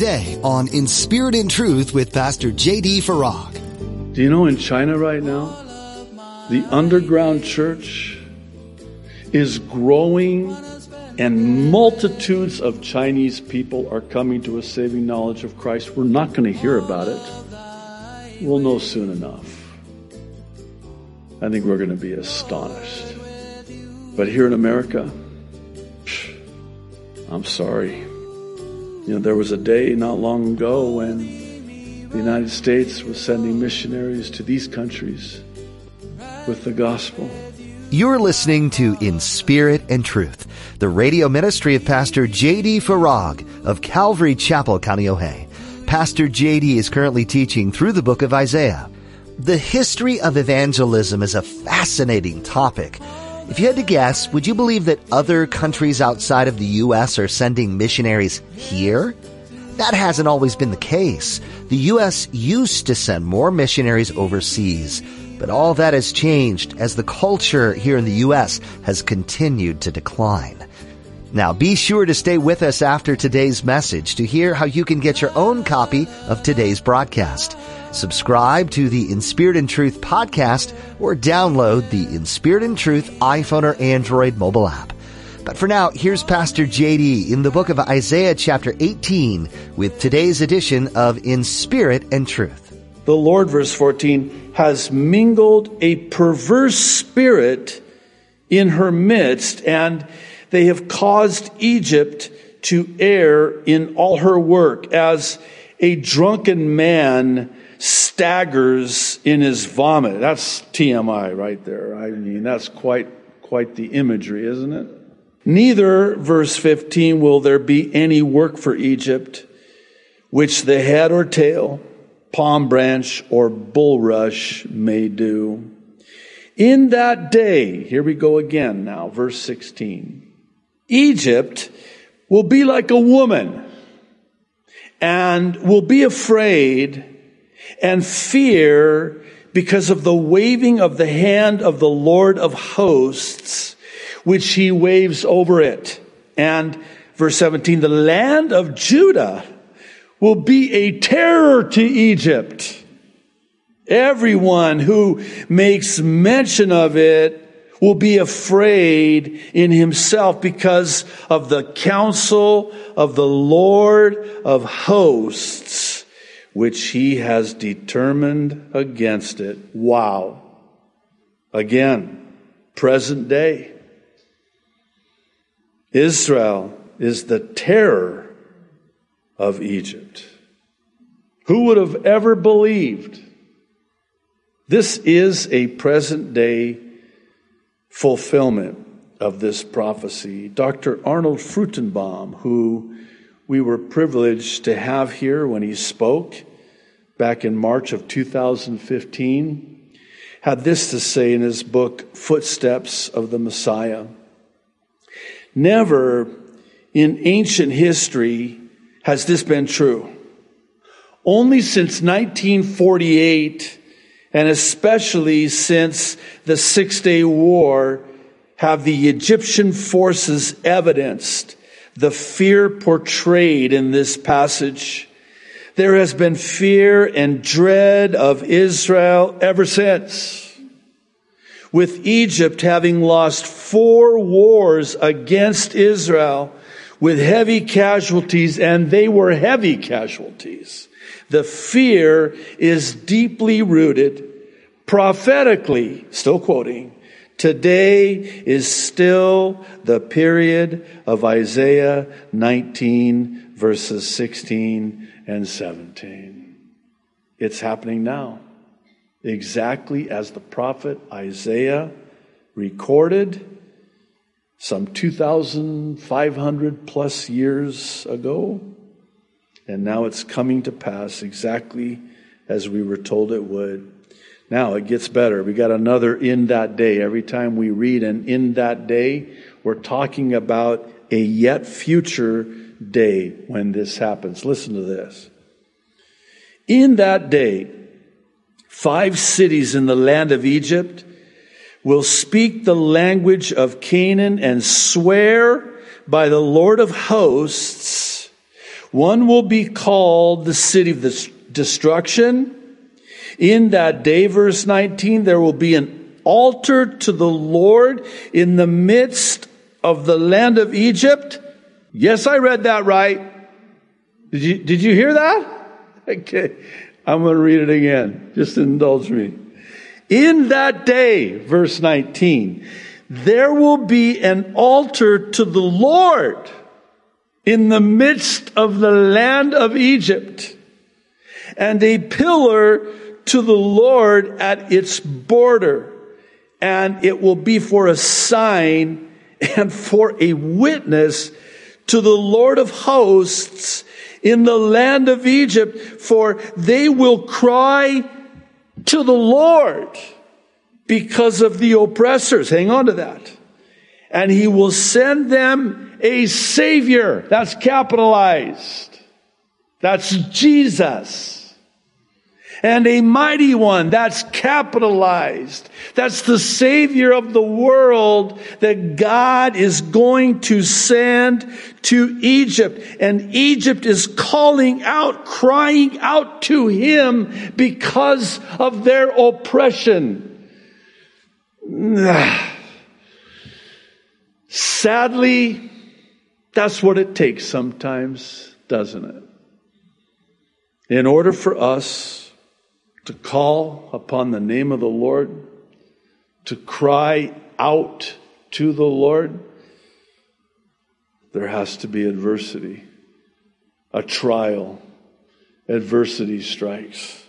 today on In Spirit and Truth with Pastor J.D. Farag. Do you know in China right now, the underground church is growing and multitudes of Chinese people are coming to a saving knowledge of Christ. We're not going to hear about it. We'll know soon enough. I think we're going to be astonished. But here in America, I'm sorry. You know, there was a day not long ago when the United States was sending missionaries to these countries with the gospel. You're listening to In Spirit and Truth, the radio ministry of Pastor J.D. Farag of Calvary Chapel, Kaneohe. Pastor J.D. is currently teaching through the book of Isaiah. The history of evangelism is a fascinating topic. If you had to guess, would you believe that other countries outside of the U.S. are sending missionaries here? That hasn't always been the case. The U.S. used to send more missionaries overseas, but all that has changed as the culture here in the U.S. has continued to decline. Now be sure to stay with us after today's message to hear how you can get your own copy of today's broadcast. Subscribe to the In Spirit and Truth podcast or download the In Spirit and Truth iPhone or Android mobile app. But for now, here's Pastor JD in the book of Isaiah chapter 18 with today's edition of In Spirit and Truth. The Lord, verse 14, has mingled a perverse spirit in her midst, and they have caused Egypt to err in all her work as a drunken man staggers in his vomit. That's TMI right there. I mean, that's quite, quite the imagery, isn't it? Neither, verse 15, will there be any work for Egypt, which the head or tail, palm branch, or bulrush may do. In that day, here we go again now, verse 16. Egypt will be like a woman and will be afraid and fear because of the waving of the hand of the Lord of hosts, which he waves over it. And verse 17, the land of Judah will be a terror to Egypt. Everyone who makes mention of it will be afraid in himself because of the counsel of the Lord of hosts which he has determined against it. Wow. Again, present day. Israel is the terror of Egypt. Who would have ever believed? This is a present day fulfillment of this prophecy. Dr. Arnold Fruchtenbaum, who we were privileged to have here when he spoke back in March of 2015 had this to say in his book, Footsteps of the Messiah. Never in ancient history has this been true. Only since 1948, and especially since the Six Day War, have the Egyptian forces evidenced the fear portrayed in this passage. There has been fear and dread of Israel ever since. With Egypt having lost four wars against Israel with heavy casualties, and they were heavy casualties. The fear is deeply rooted prophetically, still quoting, Today is still the period of Isaiah 19 verses 16 and 17. It's happening now. Exactly as the prophet Isaiah recorded some 2,500 plus years ago. And now it's coming to pass exactly as we were told it would. Now it gets better. We got another in that day. Every time we read an in that day, we're talking about a yet future day when this happens. Listen to this. In that day, five cities in the land of Egypt will speak the language of Canaan and swear by the Lord of hosts One will be called the city of destruction. In that day, verse 19, there will be an altar to the Lord in the midst of the land of Egypt. Yes, I read that right. Did you, did you hear that? Okay. I'm going to read it again. Just indulge me. In that day, verse 19, there will be an altar to the Lord in the midst of the land of Egypt and a pillar to the Lord at its border. And it will be for a sign and for a witness to the Lord of hosts in the land of Egypt, for they will cry to the Lord because of the oppressors. Hang on to that. And he will send them a savior. That's capitalized. That's Jesus and a mighty one. That's capitalized. That's the Savior of the world that God is going to send to Egypt. And Egypt is calling out, crying out to Him because of their oppression. Sadly, that's what it takes sometimes, doesn't it? In order for us to call upon the name of the Lord, to cry out to the Lord, there has to be adversity, a trial. Adversity strikes.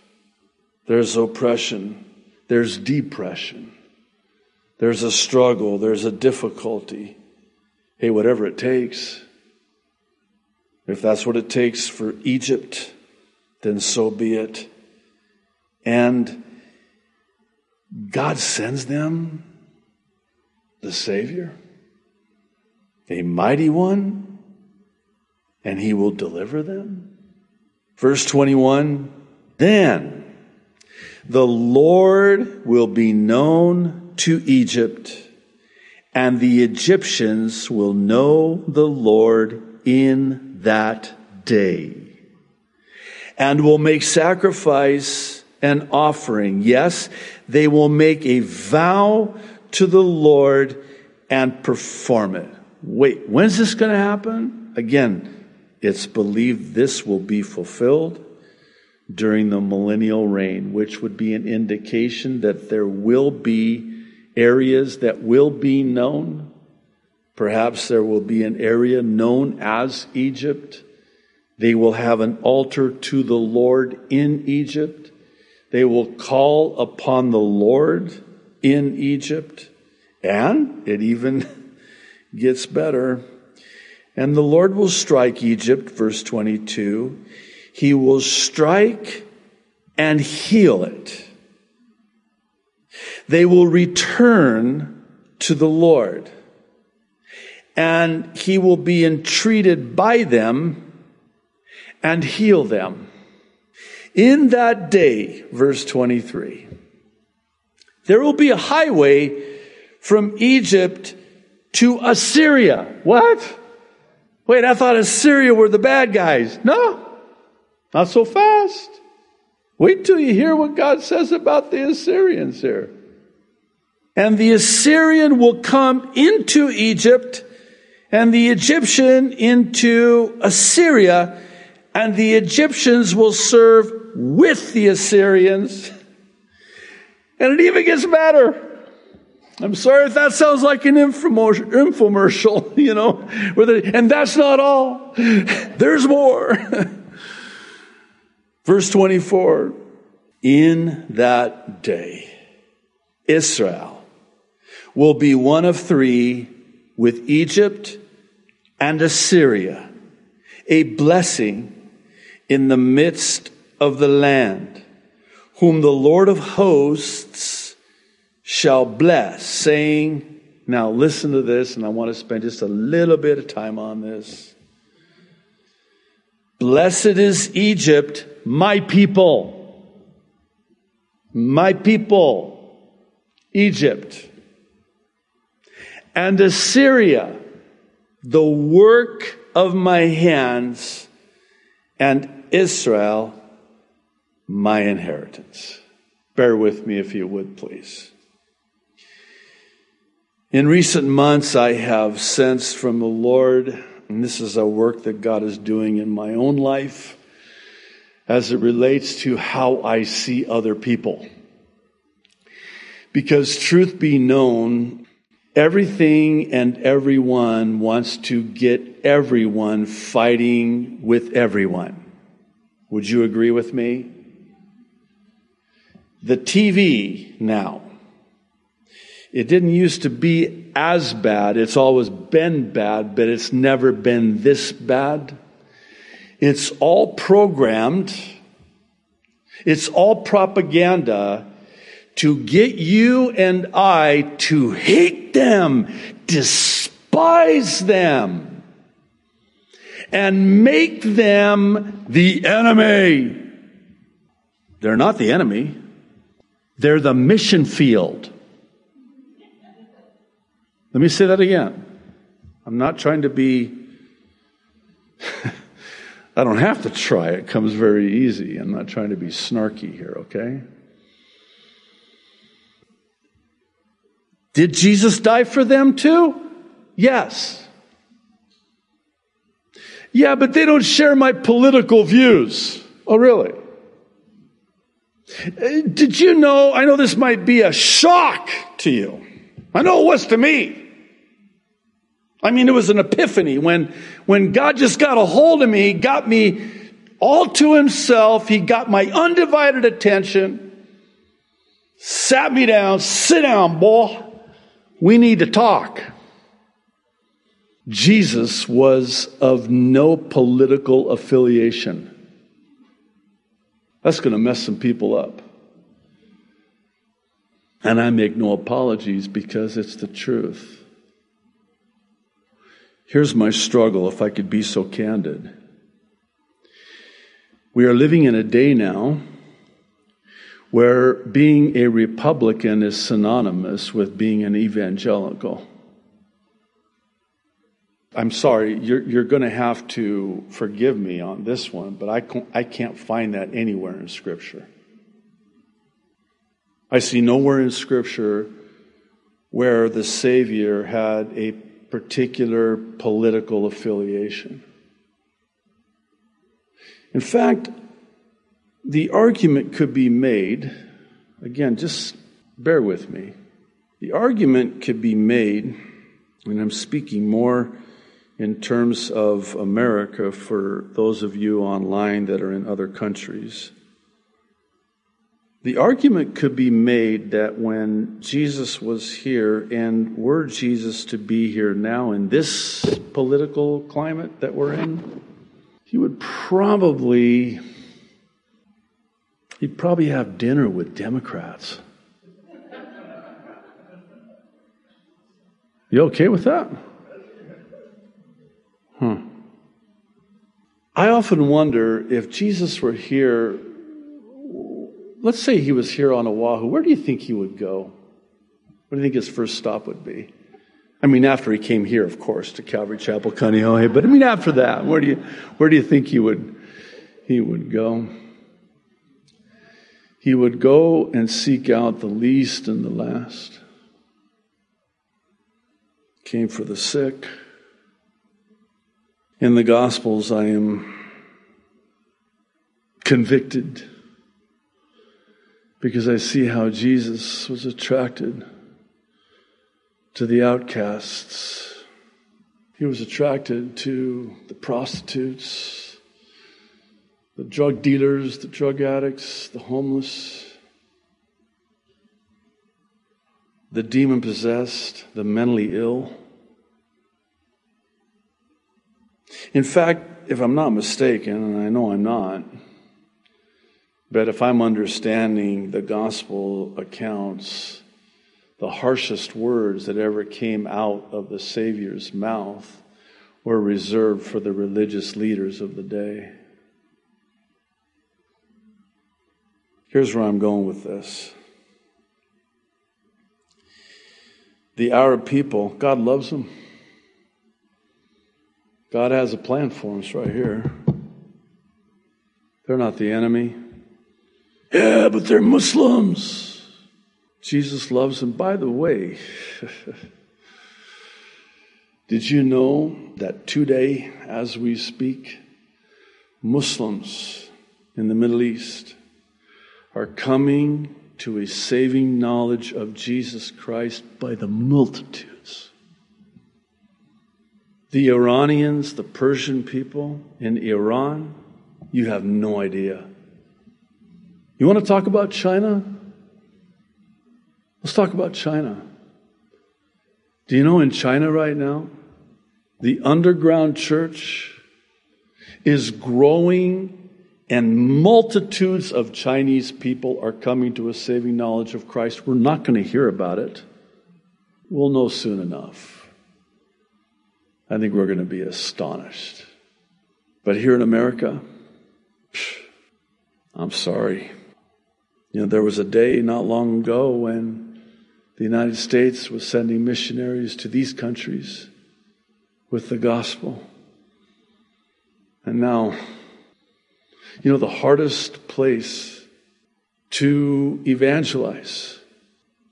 There's oppression, there's depression, there's a struggle, there's a difficulty. Hey, whatever it takes. If that's what it takes for Egypt, then so be it. And God sends them the Savior, a mighty one, and He will deliver them. Verse 21 Then the Lord will be known to Egypt, and the Egyptians will know the Lord in that day, and will make sacrifice an offering. Yes, they will make a vow to the Lord and perform it. Wait, when's this going to happen? Again, it's believed this will be fulfilled during the millennial reign, which would be an indication that there will be areas that will be known. Perhaps there will be an area known as Egypt. They will have an altar to the Lord in Egypt. They will call upon the Lord in Egypt. And it even gets better. And the Lord will strike Egypt, verse 22. He will strike and heal it. They will return to the Lord. And he will be entreated by them and heal them. In that day, verse 23, there will be a highway from Egypt to Assyria. What? Wait, I thought Assyria were the bad guys. No, not so fast. Wait till you hear what God says about the Assyrians here. And the Assyrian will come into Egypt and the Egyptian into Assyria and the Egyptians will serve with the Assyrians. And it even gets better. I'm sorry if that sounds like an infomercial, you know, and that's not all. There's more. Verse 24 In that day, Israel will be one of three with Egypt and Assyria, a blessing in the midst of the land, whom the Lord of hosts shall bless, saying, Now listen to this, and I want to spend just a little bit of time on this. Blessed is Egypt, my people. My people, Egypt. And Assyria, the work of my hands and Israel my inheritance. Bear with me if you would, please. In recent months, I have sensed from the Lord, and this is a work that God is doing in my own life as it relates to how I see other people. Because truth be known, everything and everyone wants to get everyone fighting with everyone. Would you agree with me? The TV now it didn't used to be as bad. It's always been bad, but it's never been this bad. It's all programmed. It's all propaganda to get you and I to hate them, despise them, and make them the enemy. They're not the enemy. They're the mission field. Let me say that again. I'm not trying to be, I don't have to try. It comes very easy. I'm not trying to be snarky here, okay? Did Jesus die for them too? Yes. Yeah, but they don't share my political views. Oh, really? Uh, did you know? I know this might be a shock to you. I know it was to me. I mean, it was an epiphany when, when God just got a hold of me, got me all to himself. He got my undivided attention, sat me down, sit down, boy. We need to talk. Jesus was of no political affiliation. That's going to mess some people up. And I make no apologies because it's the truth. Here's my struggle, if I could be so candid. We are living in a day now where being a Republican is synonymous with being an evangelical. I'm sorry, you're, you're going to have to forgive me on this one, but I, I can't find that anywhere in Scripture. I see nowhere in Scripture where the Savior had a particular political affiliation. In fact, the argument could be made, again, just bear with me. The argument could be made, and I'm speaking more in terms of America for those of you online that are in other countries. The argument could be made that when Jesus was here, and were Jesus to be here now in this political climate that we're in, he would probably he'd probably have dinner with Democrats. You okay with that? Huh. I often wonder if Jesus were here let's say he was here on Oahu, where do you think he would go? What do you think his first stop would be? I mean, after he came here, of course, to Calvary Chapel, Kaneohe, but I mean, after that, where do you, where do you think he would, he would go? He would go and seek out the least and the last. Came for the sick. In the Gospels, I am convicted because I see how Jesus was attracted to the outcasts. He was attracted to the prostitutes, the drug dealers, the drug addicts, the homeless, the demon possessed, the mentally ill. In fact, if I'm not mistaken, and I know I'm not, but if I'm understanding the gospel accounts, the harshest words that ever came out of the Savior's mouth were reserved for the religious leaders of the day. Here's where I'm going with this. The Arab people, God loves them. God has a plan for us right here. They're not the enemy. Yeah, but they're Muslims. Jesus loves them. By the way, did you know that today, as we speak, Muslims in the Middle East are coming to a saving knowledge of Jesus Christ by the multitudes? The Iranians, the Persian people in Iran, you have no idea. You want to talk about China? Let's talk about China. Do you know in China right now, the underground church is growing and multitudes of Chinese people are coming to a saving knowledge of Christ. We're not going to hear about it. We'll know soon enough. I think we're going to be astonished. But here in America, I'm sorry. You know, there was a day not long ago when the United States was sending missionaries to these countries with the gospel. And now, you know, the hardest place to evangelize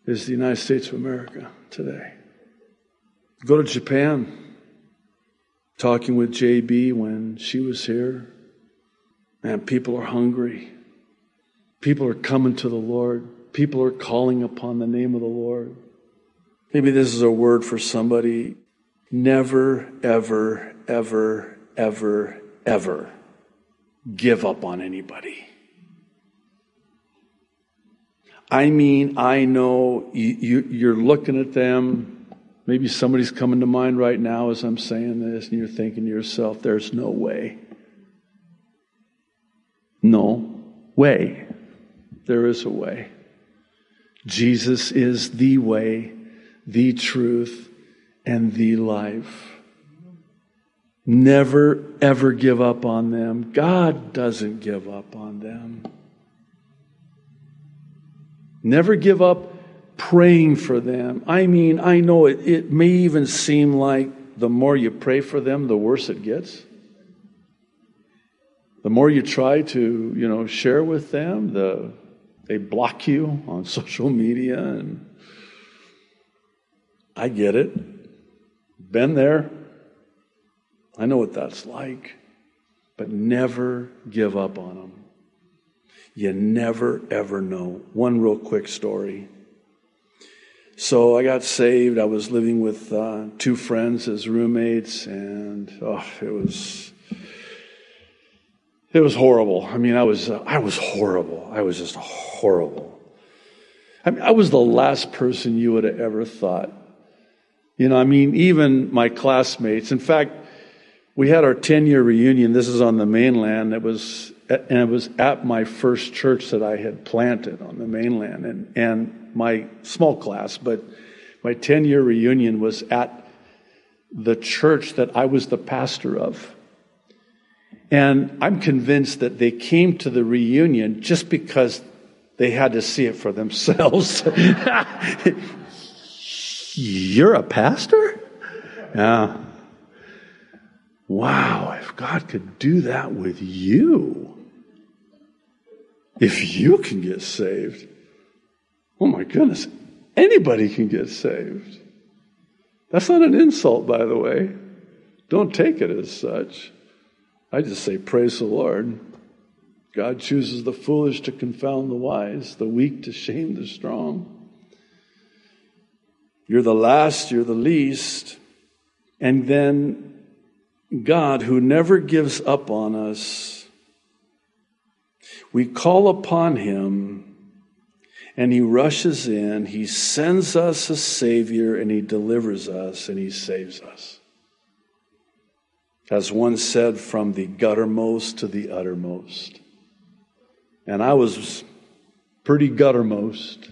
is the United States of America today. Go to Japan. Talking with JB when she was here. Man, people are hungry. People are coming to the Lord. People are calling upon the name of the Lord. Maybe this is a word for somebody. Never, ever, ever, ever, ever give up on anybody. I mean, I know you, are looking at them. Maybe somebody's coming to mind right now as I'm saying this, and you're thinking to yourself, there's no way. No way. There is a way. Jesus is the way, the truth, and the life. Never, ever give up on them. God doesn't give up on them. Never give up praying for them. I mean, I know it, it may even seem like the more you pray for them, the worse it gets. The more you try to, you know, share with them, the they block you on social media and I get it. Been there. I know what that's like. But never give up on them. You never, ever know. One real quick story. So I got saved. I was living with uh, two friends as roommates, and oh, it was it was horrible. I mean, I was, uh, I was horrible. I was just horrible. I mean, I was the last person you would have ever thought. You know, I mean, even my classmates. In fact, we had our 10 year reunion. This is on the mainland. It was, and it was at my first church that I had planted on the mainland. And, and my small class, but my 10 year reunion was at the church that I was the pastor of. And I'm convinced that they came to the reunion just because they had to see it for themselves. You're a pastor? Yeah. Wow, if God could do that with you, if you can get saved, oh my goodness, anybody can get saved. That's not an insult, by the way. Don't take it as such. I just say, Praise the Lord. God chooses the foolish to confound the wise, the weak to shame the strong. You're the last, you're the least. And then God, who never gives up on us, we call upon Him and He rushes in, He sends us a Savior, and He delivers us and He saves us. As one said, from the guttermost to the uttermost. And I was pretty guttermost.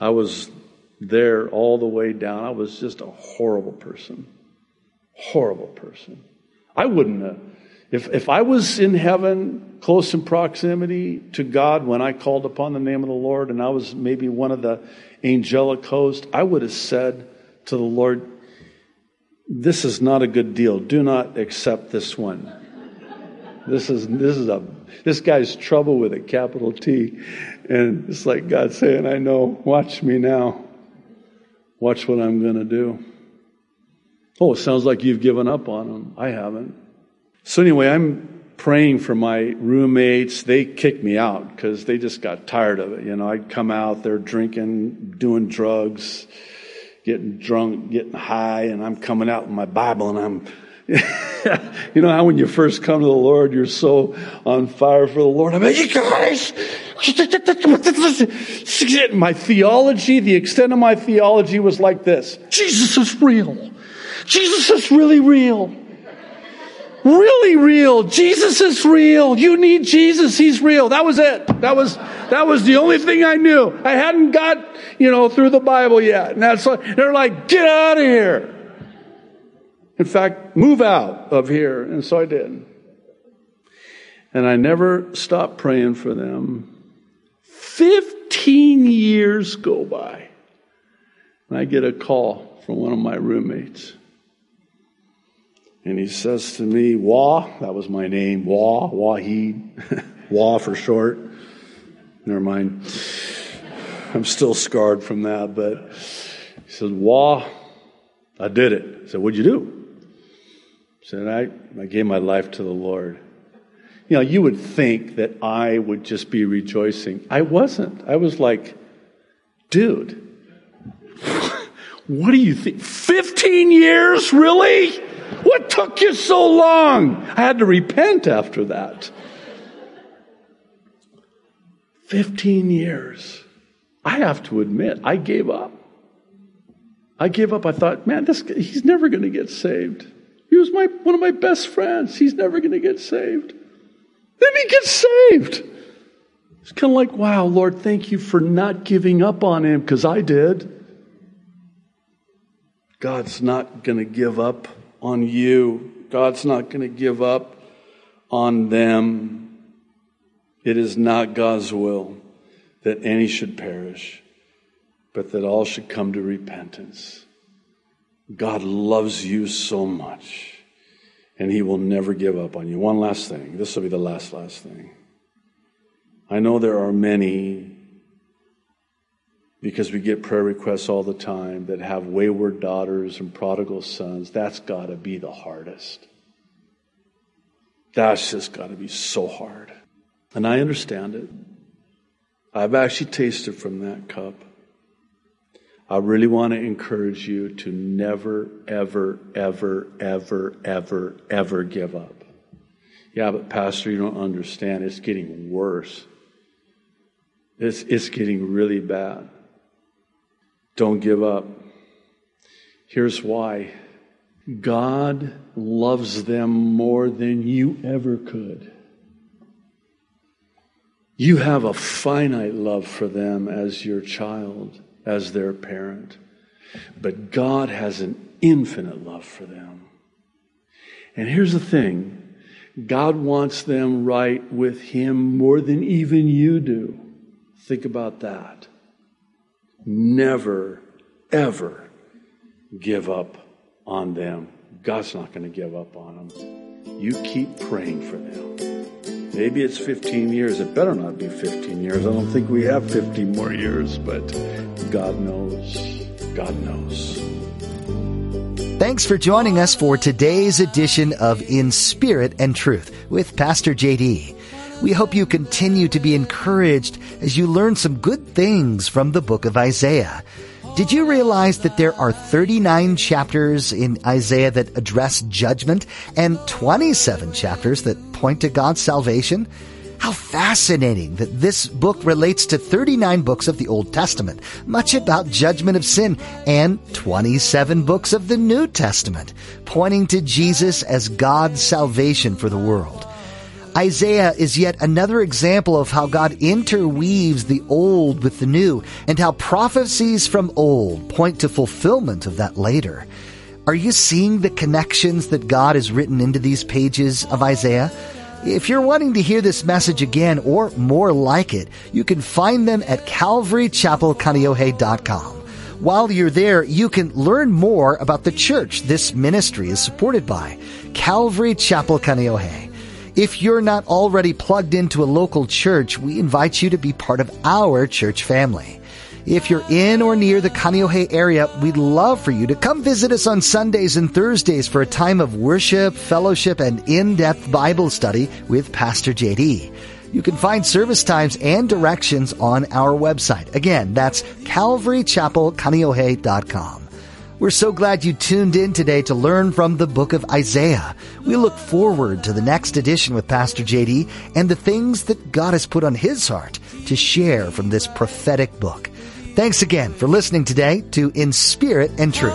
I was there all the way down. I was just a horrible person. Horrible person. I wouldn't have. If, if I was in heaven, close in proximity to God when I called upon the name of the Lord, and I was maybe one of the angelic host, I would have said to the Lord, this is not a good deal. Do not accept this one. This is this is a this guy's trouble with a capital T. And it's like God saying, I know, watch me now. Watch what I'm going to do. Oh, it sounds like you've given up on him. I haven't. So, anyway, I'm praying for my roommates. They kicked me out because they just got tired of it. You know, I'd come out, they're drinking, doing drugs, getting drunk, getting high, and I'm coming out with my Bible and I'm you know how when you first come to the Lord, you're so on fire for the Lord. I'm like, you guys, my theology, the extent of my theology was like this. Jesus is real. Jesus is really real. Really real. Jesus is real. You need Jesus. He's real. That was it. That was, that was the only thing I knew. I hadn't got, you know, through the Bible yet. And that's like, they're like, get out of here. In fact, move out of here. And so I did. And I never stopped praying for them. 15 years go by. And I get a call from one of my roommates. And he says to me, Wah, that was my name, Wah, Wahid, Wah for short. Never mind. I'm still scarred from that, but he said, Wah, I did it. I said, What'd you do? said, I, I gave my life to the Lord. You know, you would think that I would just be rejoicing. I wasn't. I was like, dude, what do you think? 15 years? Really? What took you so long? I had to repent after that. 15 years. I have to admit, I gave up. I gave up. I thought, man, this guy, he's never going to get saved. He was my, one of my best friends. He's never going to get saved. Then he gets saved. It's kind of like, wow, Lord, thank you for not giving up on him because I did. God's not going to give up on you. God's not going to give up on them. It is not God's will that any should perish, but that all should come to repentance. God loves you so much, and He will never give up on you. One last thing. This will be the last, last thing. I know there are many, because we get prayer requests all the time, that have wayward daughters and prodigal sons. That's got to be the hardest. That's just got to be so hard. And I understand it. I've actually tasted from that cup. I really want to encourage you to never, ever, ever, ever, ever, ever give up. Yeah, but Pastor, you don't understand. It's getting worse. It's, it's getting really bad. Don't give up. Here's why God loves them more than you ever could. You have a finite love for them as your child as their parent. But God has an infinite love for them. And here's the thing God wants them right with Him more than even you do. Think about that. Never, ever give up on them. God's not going to give up on them. You keep praying for them. Maybe it's 15 years. It better not be 15 years. I don't think we have 15 more years, but God knows. God knows. Thanks for joining us for today's edition of In Spirit and Truth with Pastor JD. We hope you continue to be encouraged as you learn some good things from the book of Isaiah. Did you realize that there are 39 chapters in Isaiah that address judgment and 27 chapters that point to God's salvation? How fascinating that this book relates to 39 books of the Old Testament, much about judgment of sin, and 27 books of the New Testament, pointing to Jesus as God's salvation for the world. Isaiah is yet another example of how God interweaves the old with the new and how prophecies from old point to fulfillment of that later. Are you seeing the connections that God has written into these pages of Isaiah? If you're wanting to hear this message again or more like it, you can find them at calvarychapelkaneohe.com. While you're there, you can learn more about the church this ministry is supported by, Calvary Chapel Kaneohe. If you're not already plugged into a local church, we invite you to be part of our church family. If you're in or near the Kaneohe area, we'd love for you to come visit us on Sundays and Thursdays for a time of worship, fellowship, and in-depth Bible study with Pastor JD. You can find service times and directions on our website. Again, that's calvarychapelkaneohe.com. We're so glad you tuned in today to learn from the book of Isaiah. We look forward to the next edition with Pastor JD and the things that God has put on his heart to share from this prophetic book. Thanks again for listening today to In Spirit and Truth.